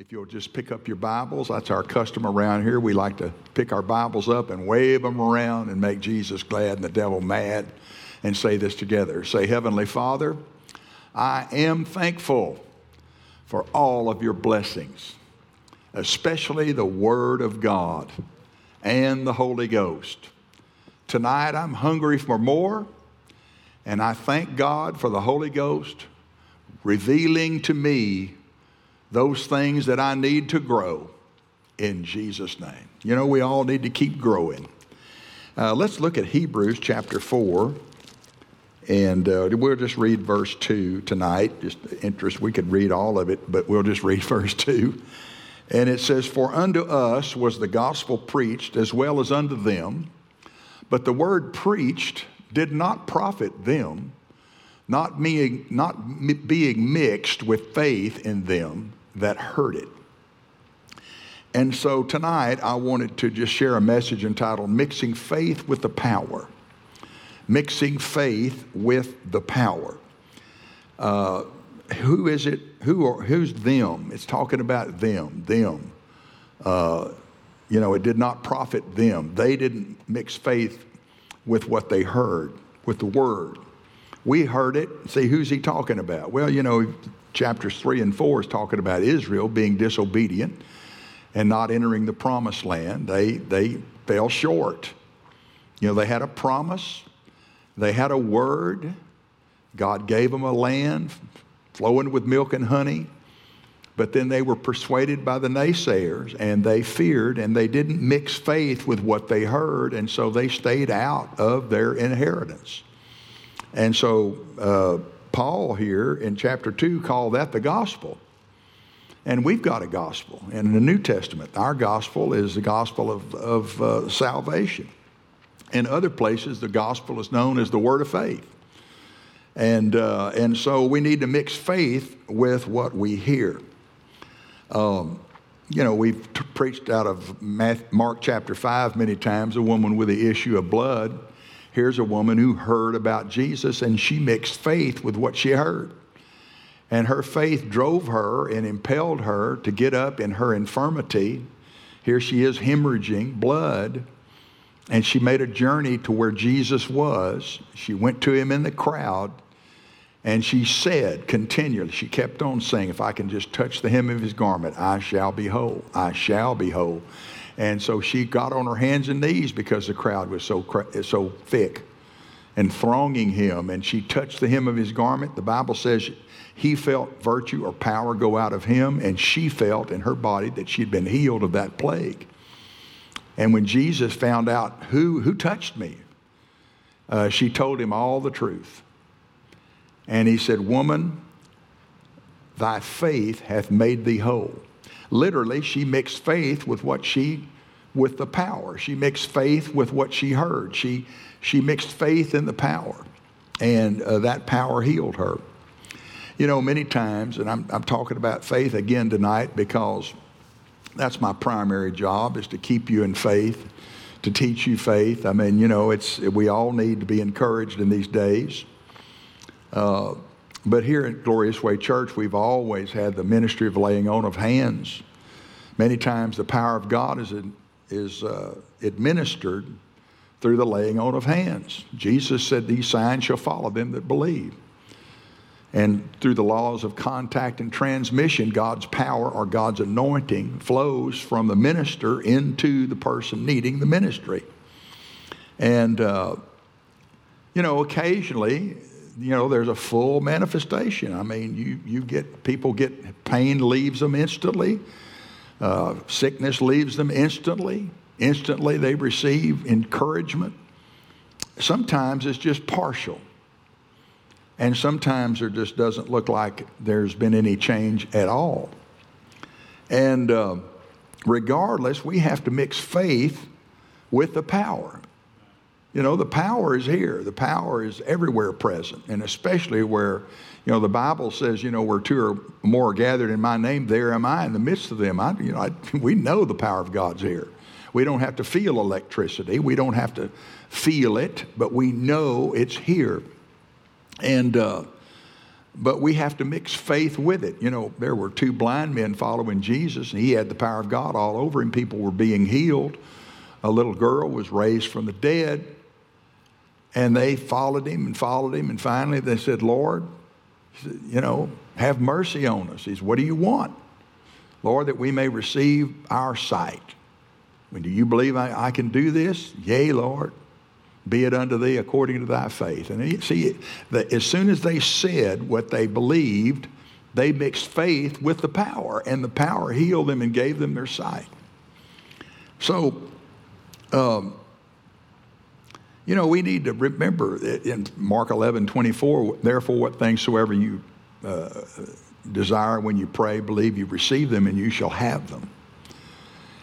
If you'll just pick up your Bibles, that's our custom around here. We like to pick our Bibles up and wave them around and make Jesus glad and the devil mad and say this together. Say, Heavenly Father, I am thankful for all of your blessings, especially the Word of God and the Holy Ghost. Tonight I'm hungry for more, and I thank God for the Holy Ghost revealing to me those things that I need to grow in Jesus' name. You know, we all need to keep growing. Uh, let's look at Hebrews chapter 4, and uh, we'll just read verse 2 tonight. Just interest, we could read all of it, but we'll just read verse 2. And it says, For unto us was the gospel preached as well as unto them, but the word preached did not profit them, not being, not being mixed with faith in them that heard it. And so tonight I wanted to just share a message entitled Mixing Faith with the Power. Mixing faith with the power. Uh, who is it? Who are, who's them? It's talking about them, them. Uh, you know, it did not profit them. They didn't mix faith with what they heard, with the word. We heard it. See, who's he talking about? Well, you know, chapters 3 and 4 is talking about Israel being disobedient and not entering the promised land. They, they fell short. You know, they had a promise, they had a word. God gave them a land flowing with milk and honey. But then they were persuaded by the naysayers and they feared and they didn't mix faith with what they heard, and so they stayed out of their inheritance. And so, uh, Paul here in chapter 2 called that the gospel. And we've got a gospel And in the New Testament. Our gospel is the gospel of, of uh, salvation. In other places, the gospel is known as the word of faith. And, uh, and so we need to mix faith with what we hear. Um, you know, we've t- preached out of Mark chapter 5 many times, a woman with the issue of blood Here's a woman who heard about Jesus and she mixed faith with what she heard. And her faith drove her and impelled her to get up in her infirmity. Here she is hemorrhaging blood. And she made a journey to where Jesus was. She went to him in the crowd. And she said continually, she kept on saying, If I can just touch the hem of his garment, I shall be whole. I shall be whole. And so she got on her hands and knees because the crowd was so, so thick and thronging him. And she touched the hem of his garment. The Bible says he felt virtue or power go out of him, and she felt in her body that she'd been healed of that plague. And when Jesus found out who, who touched me, uh, she told him all the truth. And he said, Woman, thy faith hath made thee whole. Literally, she mixed faith with what she, with the power. She mixed faith with what she heard. She, she mixed faith in the power, and uh, that power healed her. You know, many times, and I'm, I'm talking about faith again tonight because that's my primary job is to keep you in faith, to teach you faith. I mean, you know, it's we all need to be encouraged in these days. Uh, but here at Glorious Way Church, we've always had the ministry of laying on of hands. Many times the power of God is, is uh, administered through the laying on of hands. Jesus said, These signs shall follow them that believe. And through the laws of contact and transmission, God's power or God's anointing flows from the minister into the person needing the ministry. And, uh, you know, occasionally you know, there's a full manifestation. I mean, you, you get people get pain leaves them instantly, uh, sickness leaves them instantly. Instantly, they receive encouragement. Sometimes it's just partial. And sometimes there just doesn't look like there's been any change at all. And uh, regardless, we have to mix faith with the power. You know, the power is here. The power is everywhere present, and especially where, you know, the Bible says, you know, where two or more are gathered in my name, there am I in the midst of them. I, you know, I, we know the power of God's here. We don't have to feel electricity. We don't have to feel it, but we know it's here. And uh, but we have to mix faith with it. You know, there were two blind men following Jesus, and he had the power of God all over him. People were being healed. A little girl was raised from the dead, and they followed him and followed him. And finally, they said, Lord, you know, have mercy on us. He said, What do you want? Lord, that we may receive our sight. do you believe I, I can do this? Yea, Lord be it unto thee according to thy faith. And see, the, as soon as they said what they believed, they mixed faith with the power, and the power healed them and gave them their sight. So, um, you know, we need to remember in Mark 11, 24, therefore, what things soever you uh, desire when you pray, believe you receive them, and you shall have them.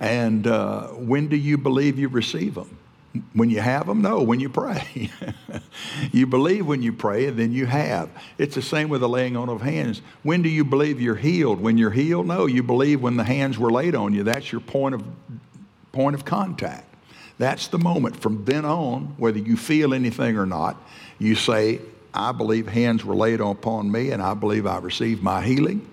And uh, when do you believe you receive them? When you have them? No, when you pray. you believe when you pray, and then you have. It's the same with the laying on of hands. When do you believe you're healed? When you're healed? No, you believe when the hands were laid on you. That's your point of, point of contact. That's the moment. From then on, whether you feel anything or not, you say, I believe hands were laid upon me, and I believe I received my healing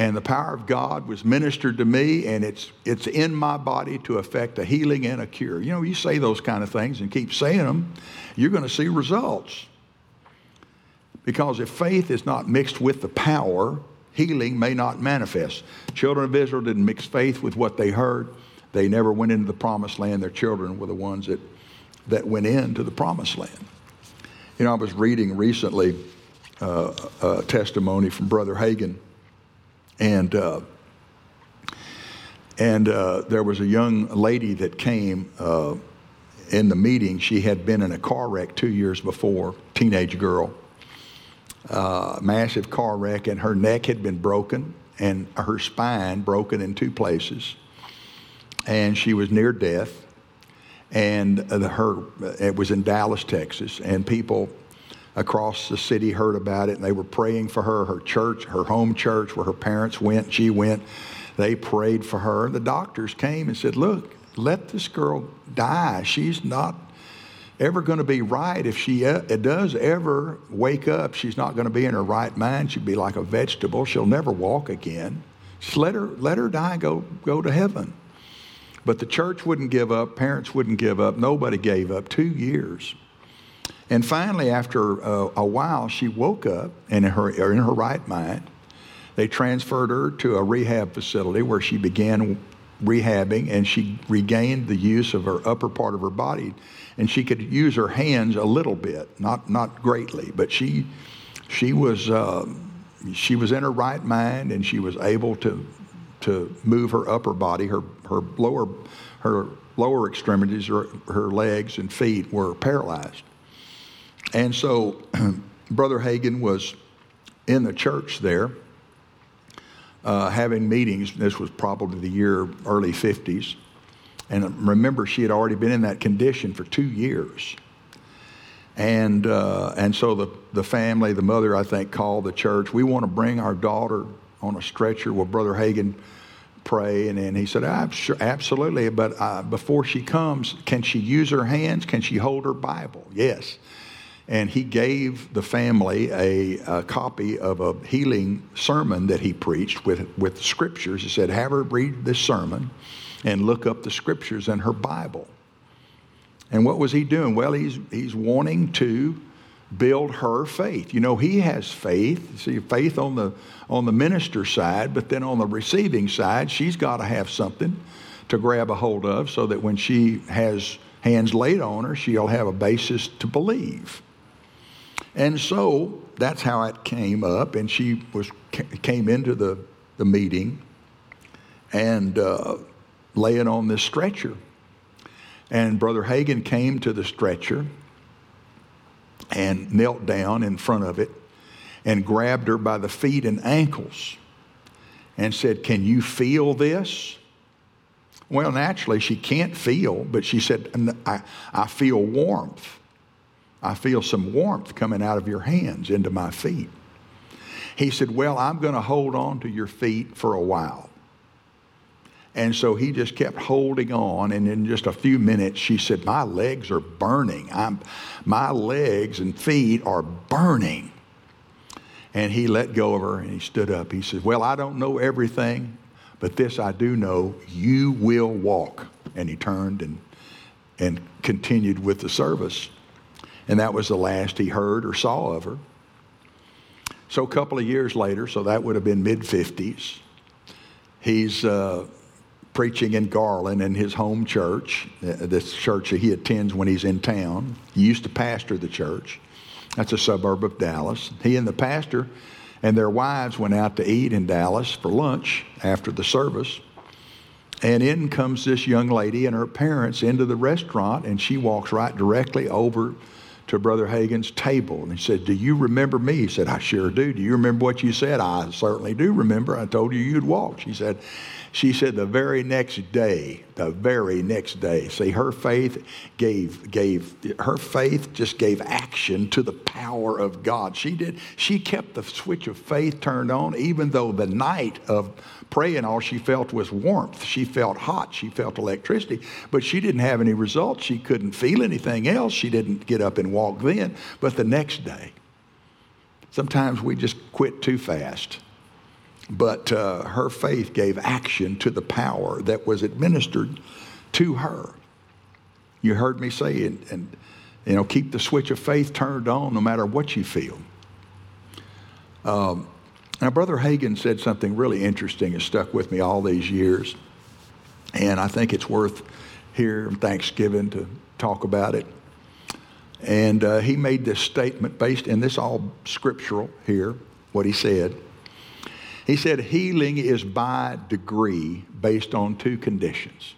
and the power of God was ministered to me, and it's, it's in my body to effect a healing and a cure. You know, you say those kind of things and keep saying them, you're going to see results. Because if faith is not mixed with the power, healing may not manifest. Children of Israel didn't mix faith with what they heard. They never went into the promised land. Their children were the ones that, that went into the promised land. You know, I was reading recently uh, a testimony from Brother Hagin and uh, and uh, there was a young lady that came uh, in the meeting. She had been in a car wreck two years before, teenage girl, uh, massive car wreck, and her neck had been broken and her spine broken in two places, and she was near death. And her, it was in Dallas, Texas, and people across the city heard about it and they were praying for her. Her church, her home church where her parents went, she went, they prayed for her. The doctors came and said, Look, let this girl die. She's not ever going to be right. If she uh, does ever wake up, she's not going to be in her right mind. She'll be like a vegetable. She'll never walk again. Just let her, let her die, go, go to heaven. But the church wouldn't give up, parents wouldn't give up, nobody gave up. Two years. And finally, after uh, a while, she woke up and in her, in her right mind. They transferred her to a rehab facility where she began rehabbing and she regained the use of her upper part of her body. And she could use her hands a little bit, not, not greatly, but she, she, was, uh, she was in her right mind and she was able to, to move her upper body. Her, her, lower, her lower extremities, her, her legs and feet were paralyzed. And so Brother Hagin was in the church there uh, having meetings. This was probably the year early 50s. And remember, she had already been in that condition for two years. And, uh, and so the, the family, the mother, I think, called the church. We want to bring our daughter on a stretcher. Will Brother Hagin pray? And then he said, absolutely. But uh, before she comes, can she use her hands? Can she hold her Bible? Yes and he gave the family a, a, copy of a healing sermon that he preached with, with scriptures. He said, Have her read this sermon and look up the scriptures in her Bible. And what was he doing? Well, he's, he's wanting to build her faith. You know, he has faith. See, faith on the, on the minister side, but then on the receiving side, she's got to have something to grab a hold of so that when she has hands laid on her, she'll have a basis to believe. And so that's how it came up. And she was came into the, the meeting and uh, laying on this stretcher. And Brother Hagin came to the stretcher and knelt down in front of it and grabbed her by the feet and ankles and said, Can you feel this? Well, naturally, she can't feel, but she said, I, I feel warmth. I feel some warmth coming out of your hands into my feet. He said, Well, I'm going to hold on to your feet for a while. And so he just kept holding on. And in just a few minutes, she said, My legs are burning. I'm, my legs and feet are burning. And he let go of her and he stood up. He said, Well, I don't know everything, but this I do know you will walk. And he turned and, and continued with the service. And that was the last he heard or saw of her. So a couple of years later, so that would have been mid 50s, he's uh, preaching in Garland in his home church, uh, this church that he attends when he's in town. He used to pastor the church. That's a suburb of Dallas. He and the pastor and their wives went out to eat in Dallas for lunch after the service. And in comes this young lady and her parents into the restaurant, and she walks right directly over to Brother Hagin's table. And he said, Do you remember me? He said, I sure do. Do you remember what you said? I certainly do remember. I told you you'd walk. She said, she said the very next day, the very next day, see, her faith gave, gave, her faith just gave action to the power of God. She did, she kept the switch of faith turned on, even though the night of praying, all she felt was warmth. She felt hot. She felt electricity, but she didn't have any results. She couldn't feel anything else. She didn't get up and walk then. But the next day, sometimes we just quit too fast. But uh, her faith gave action to the power that was administered to her. You heard me say, and, and you know, keep the switch of faith turned on no matter what you feel. Um, now, Brother Hagin said something really interesting that stuck with me all these years. And I think it's worth here on Thanksgiving to talk about it. And uh, he made this statement based, and this all scriptural here, what he said. He said healing is by degree based on two conditions.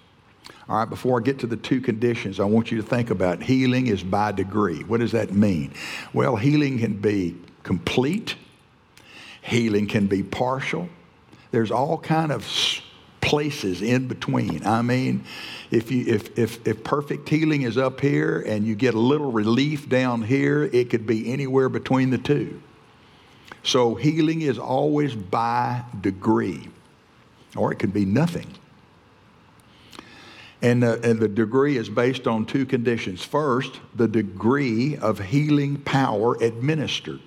All right, before I get to the two conditions, I want you to think about healing is by degree. What does that mean? Well, healing can be complete, healing can be partial. There's all kind of places in between. I mean, if, you, if, if, if perfect healing is up here and you get a little relief down here, it could be anywhere between the two. So healing is always by degree, or it could be nothing. And, uh, and the degree is based on two conditions. First, the degree of healing power administered.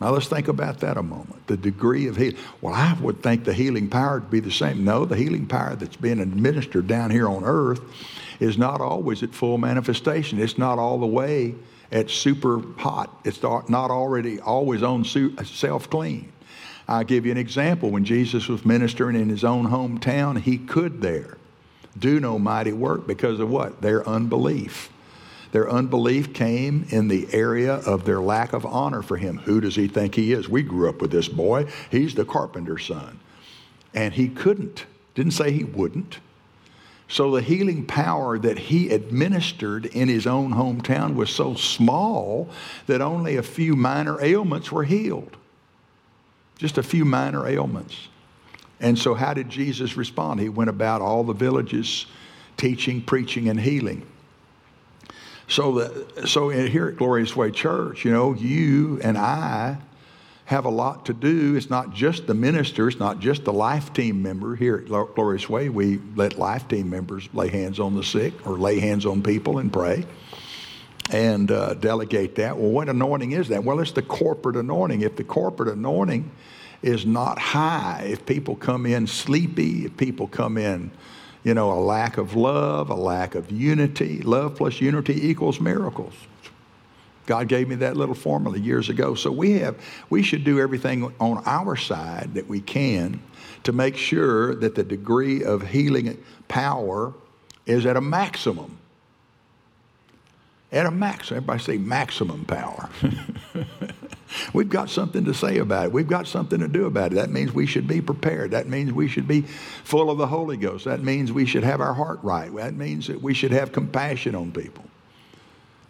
Now let's think about that a moment. The degree of healing. Well, I would think the healing power would be the same. No, the healing power that's being administered down here on earth is not always at full manifestation. It's not all the way it's super hot. It's not already always on uh, self clean. I'll give you an example. When Jesus was ministering in his own hometown, he could there do no mighty work because of what? Their unbelief. Their unbelief came in the area of their lack of honor for him. Who does he think he is? We grew up with this boy. He's the carpenter's son. And he couldn't. Didn't say he wouldn't. So the healing power that he administered in his own hometown was so small that only a few minor ailments were healed. Just a few minor ailments. And so, how did Jesus respond? He went about all the villages teaching, preaching, and healing. So, that, so here at Glorious Way Church, you know, you and I have a lot to do. It's not just the minister, it's not just the life team member. Here at Glorious Way, we let life team members lay hands on the sick or lay hands on people and pray and uh, delegate that. Well, what anointing is that? Well, it's the corporate anointing. If the corporate anointing is not high, if people come in sleepy, if people come in, you know, a lack of love, a lack of unity, love plus unity equals miracles. God gave me that little formula years ago. So we have we should do everything on our side that we can to make sure that the degree of healing power is at a maximum. At a maximum. Everybody say maximum power. We've got something to say about it. We've got something to do about it. That means we should be prepared. That means we should be full of the Holy Ghost. That means we should have our heart right. That means that we should have compassion on people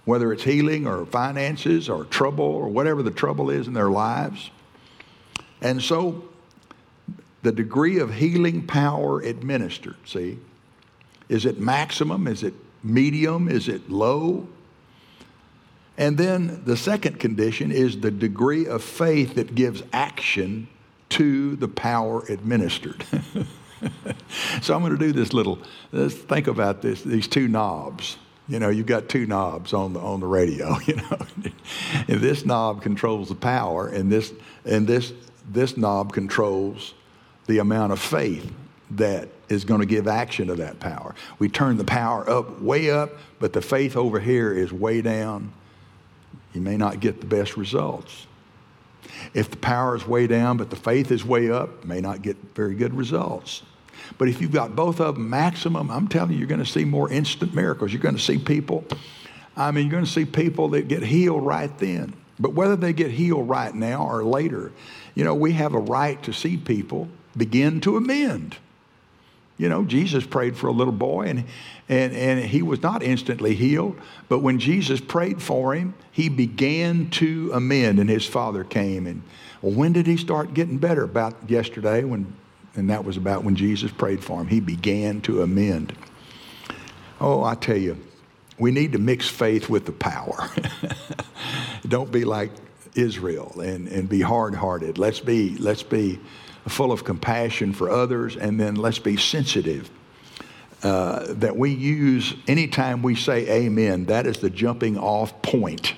whether it's healing or finances or trouble or whatever the trouble is in their lives. And so the degree of healing power administered, see, is it maximum? Is it medium? Is it low? And then the second condition is the degree of faith that gives action to the power administered. so I'm going to do this little, let's think about this, these two knobs You know, you've got two knobs on the on the radio. You know, and this knob controls the power, and this and this this knob controls the amount of faith that is going to give action to that power. We turn the power up, way up, but the faith over here is way down. You may not get the best results. If the power is way down, but the faith is way up, may not get very good results. But if you've got both of them maximum, I'm telling you, you're going to see more instant miracles. You're going to see people, I mean, you're going to see people that get healed right then. But whether they get healed right now or later, you know, we have a right to see people begin to amend. You know, Jesus prayed for a little boy and, and, and he was not instantly healed, but when Jesus prayed for him, he began to amend and his father came. And well, when did he start getting better? About yesterday, when, and that was about when Jesus prayed for him. He began to amend. Oh, I tell you, we need to mix faith with the power. Don't be like Israel and, and be hard hearted. Let's be, let's be full of compassion for others, and then let's be sensitive. Uh, that we use anytime we say amen, that is the jumping off point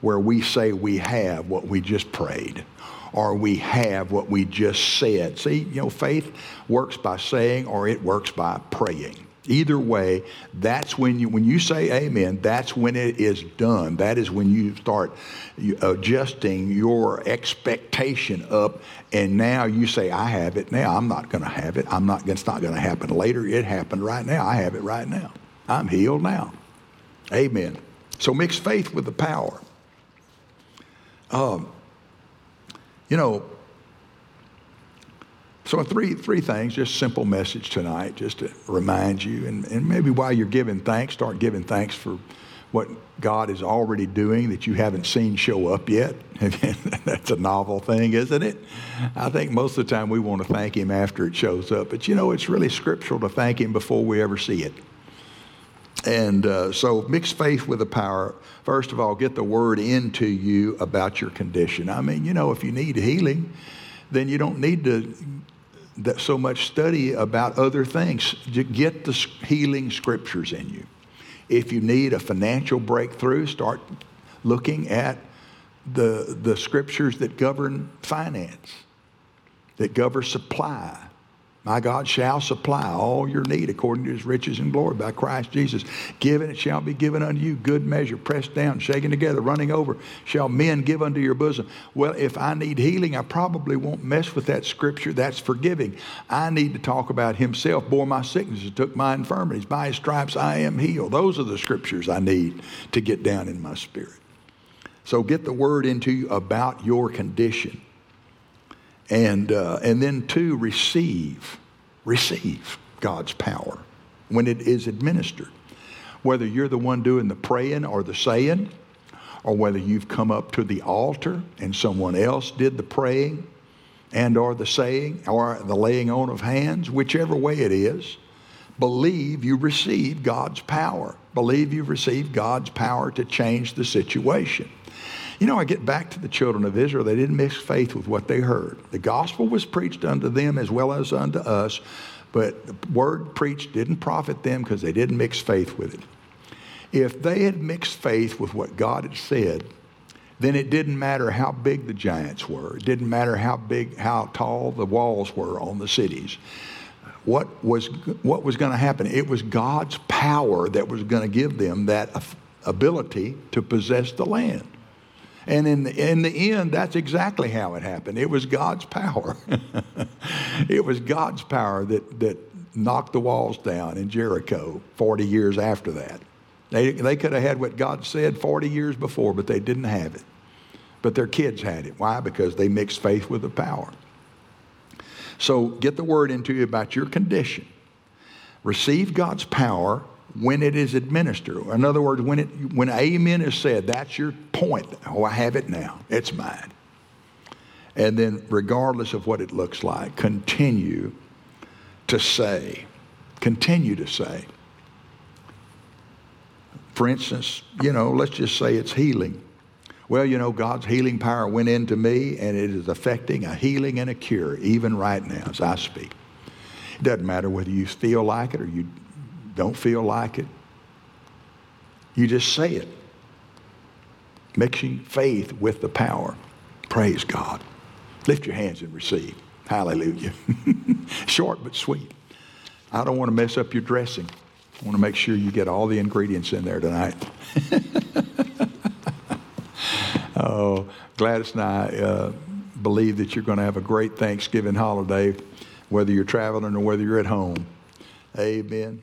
where we say we have what we just prayed or we have what we just said. See, you know, faith works by saying or it works by praying. Either way, that's when you when you say amen, that's when it is done. That is when you start adjusting your expectation up and now you say I have it now. I'm not going to have it. I'm not it's not going to happen later. It happened right now. I have it right now. I'm healed now. Amen. So mix faith with the power. Um, you know, so, three, three things, just simple message tonight, just to remind you. And, and maybe while you're giving thanks, start giving thanks for what God is already doing that you haven't seen show up yet. That's a novel thing, isn't it? I think most of the time we want to thank Him after it shows up. But you know, it's really scriptural to thank Him before we ever see it. And uh, so mix faith with the power. First of all, get the word into you about your condition. I mean, you know, if you need healing, then you don't need to that so much study about other things. To get the healing scriptures in you. If you need a financial breakthrough, start looking at the, the scriptures that govern finance, that govern supply, my God shall supply all your need according to his riches and glory by Christ Jesus. Given it shall be given unto you, good measure, pressed down, shaken together, running over, shall men give unto your bosom. Well, if I need healing, I probably won't mess with that scripture. That's forgiving. I need to talk about himself, bore my sicknesses, took my infirmities. By his stripes I am healed. Those are the scriptures I need to get down in my spirit. So get the word into you about your condition. And, uh, and then two, receive, receive God's power when it is administered. Whether you're the one doing the praying or the saying, or whether you've come up to the altar and someone else did the praying and or the saying or the laying on of hands, whichever way it is, believe you receive God's power. Believe you receive God's power to change the situation. You know, I get back to the children of Israel. They didn't mix faith with what they heard. The gospel was preached unto them as well as unto us, but the word preached didn't profit them because they didn't mix faith with it. If they had mixed faith with what God had said, then it didn't matter how big the giants were. It didn't matter how big, how tall the walls were on the cities. What was, what was going to happen? It was God's power that was going to give them that ability to possess the land. And in the, in the end, that's exactly how it happened. It was God's power. it was God's power that, that knocked the walls down in Jericho 40 years after that. They, they could have had what God said 40 years before, but they didn't have it. But their kids had it. Why? Because they mixed faith with the power. So get the word into you about your condition. Receive God's power when it is administered. In other words, when, it, when amen is said, that's your point. Oh, I have it now. It's mine. And then, regardless of what it looks like, continue to say. Continue to say. For instance, you know, let's just say it's healing. Well, you know, God's healing power went into me and it is affecting a healing and a cure even right now as I speak. It doesn't matter whether you feel like it or you don't feel like it. You just say it. Mixing faith with the power. Praise God. Lift your hands and receive. Hallelujah. Short but sweet. I don't want to mess up your dressing. I want to make sure you get all the ingredients in there tonight. oh, Gladys and I uh, believe that you're going to have a great Thanksgiving holiday, whether you're traveling or whether you're at home. Amen.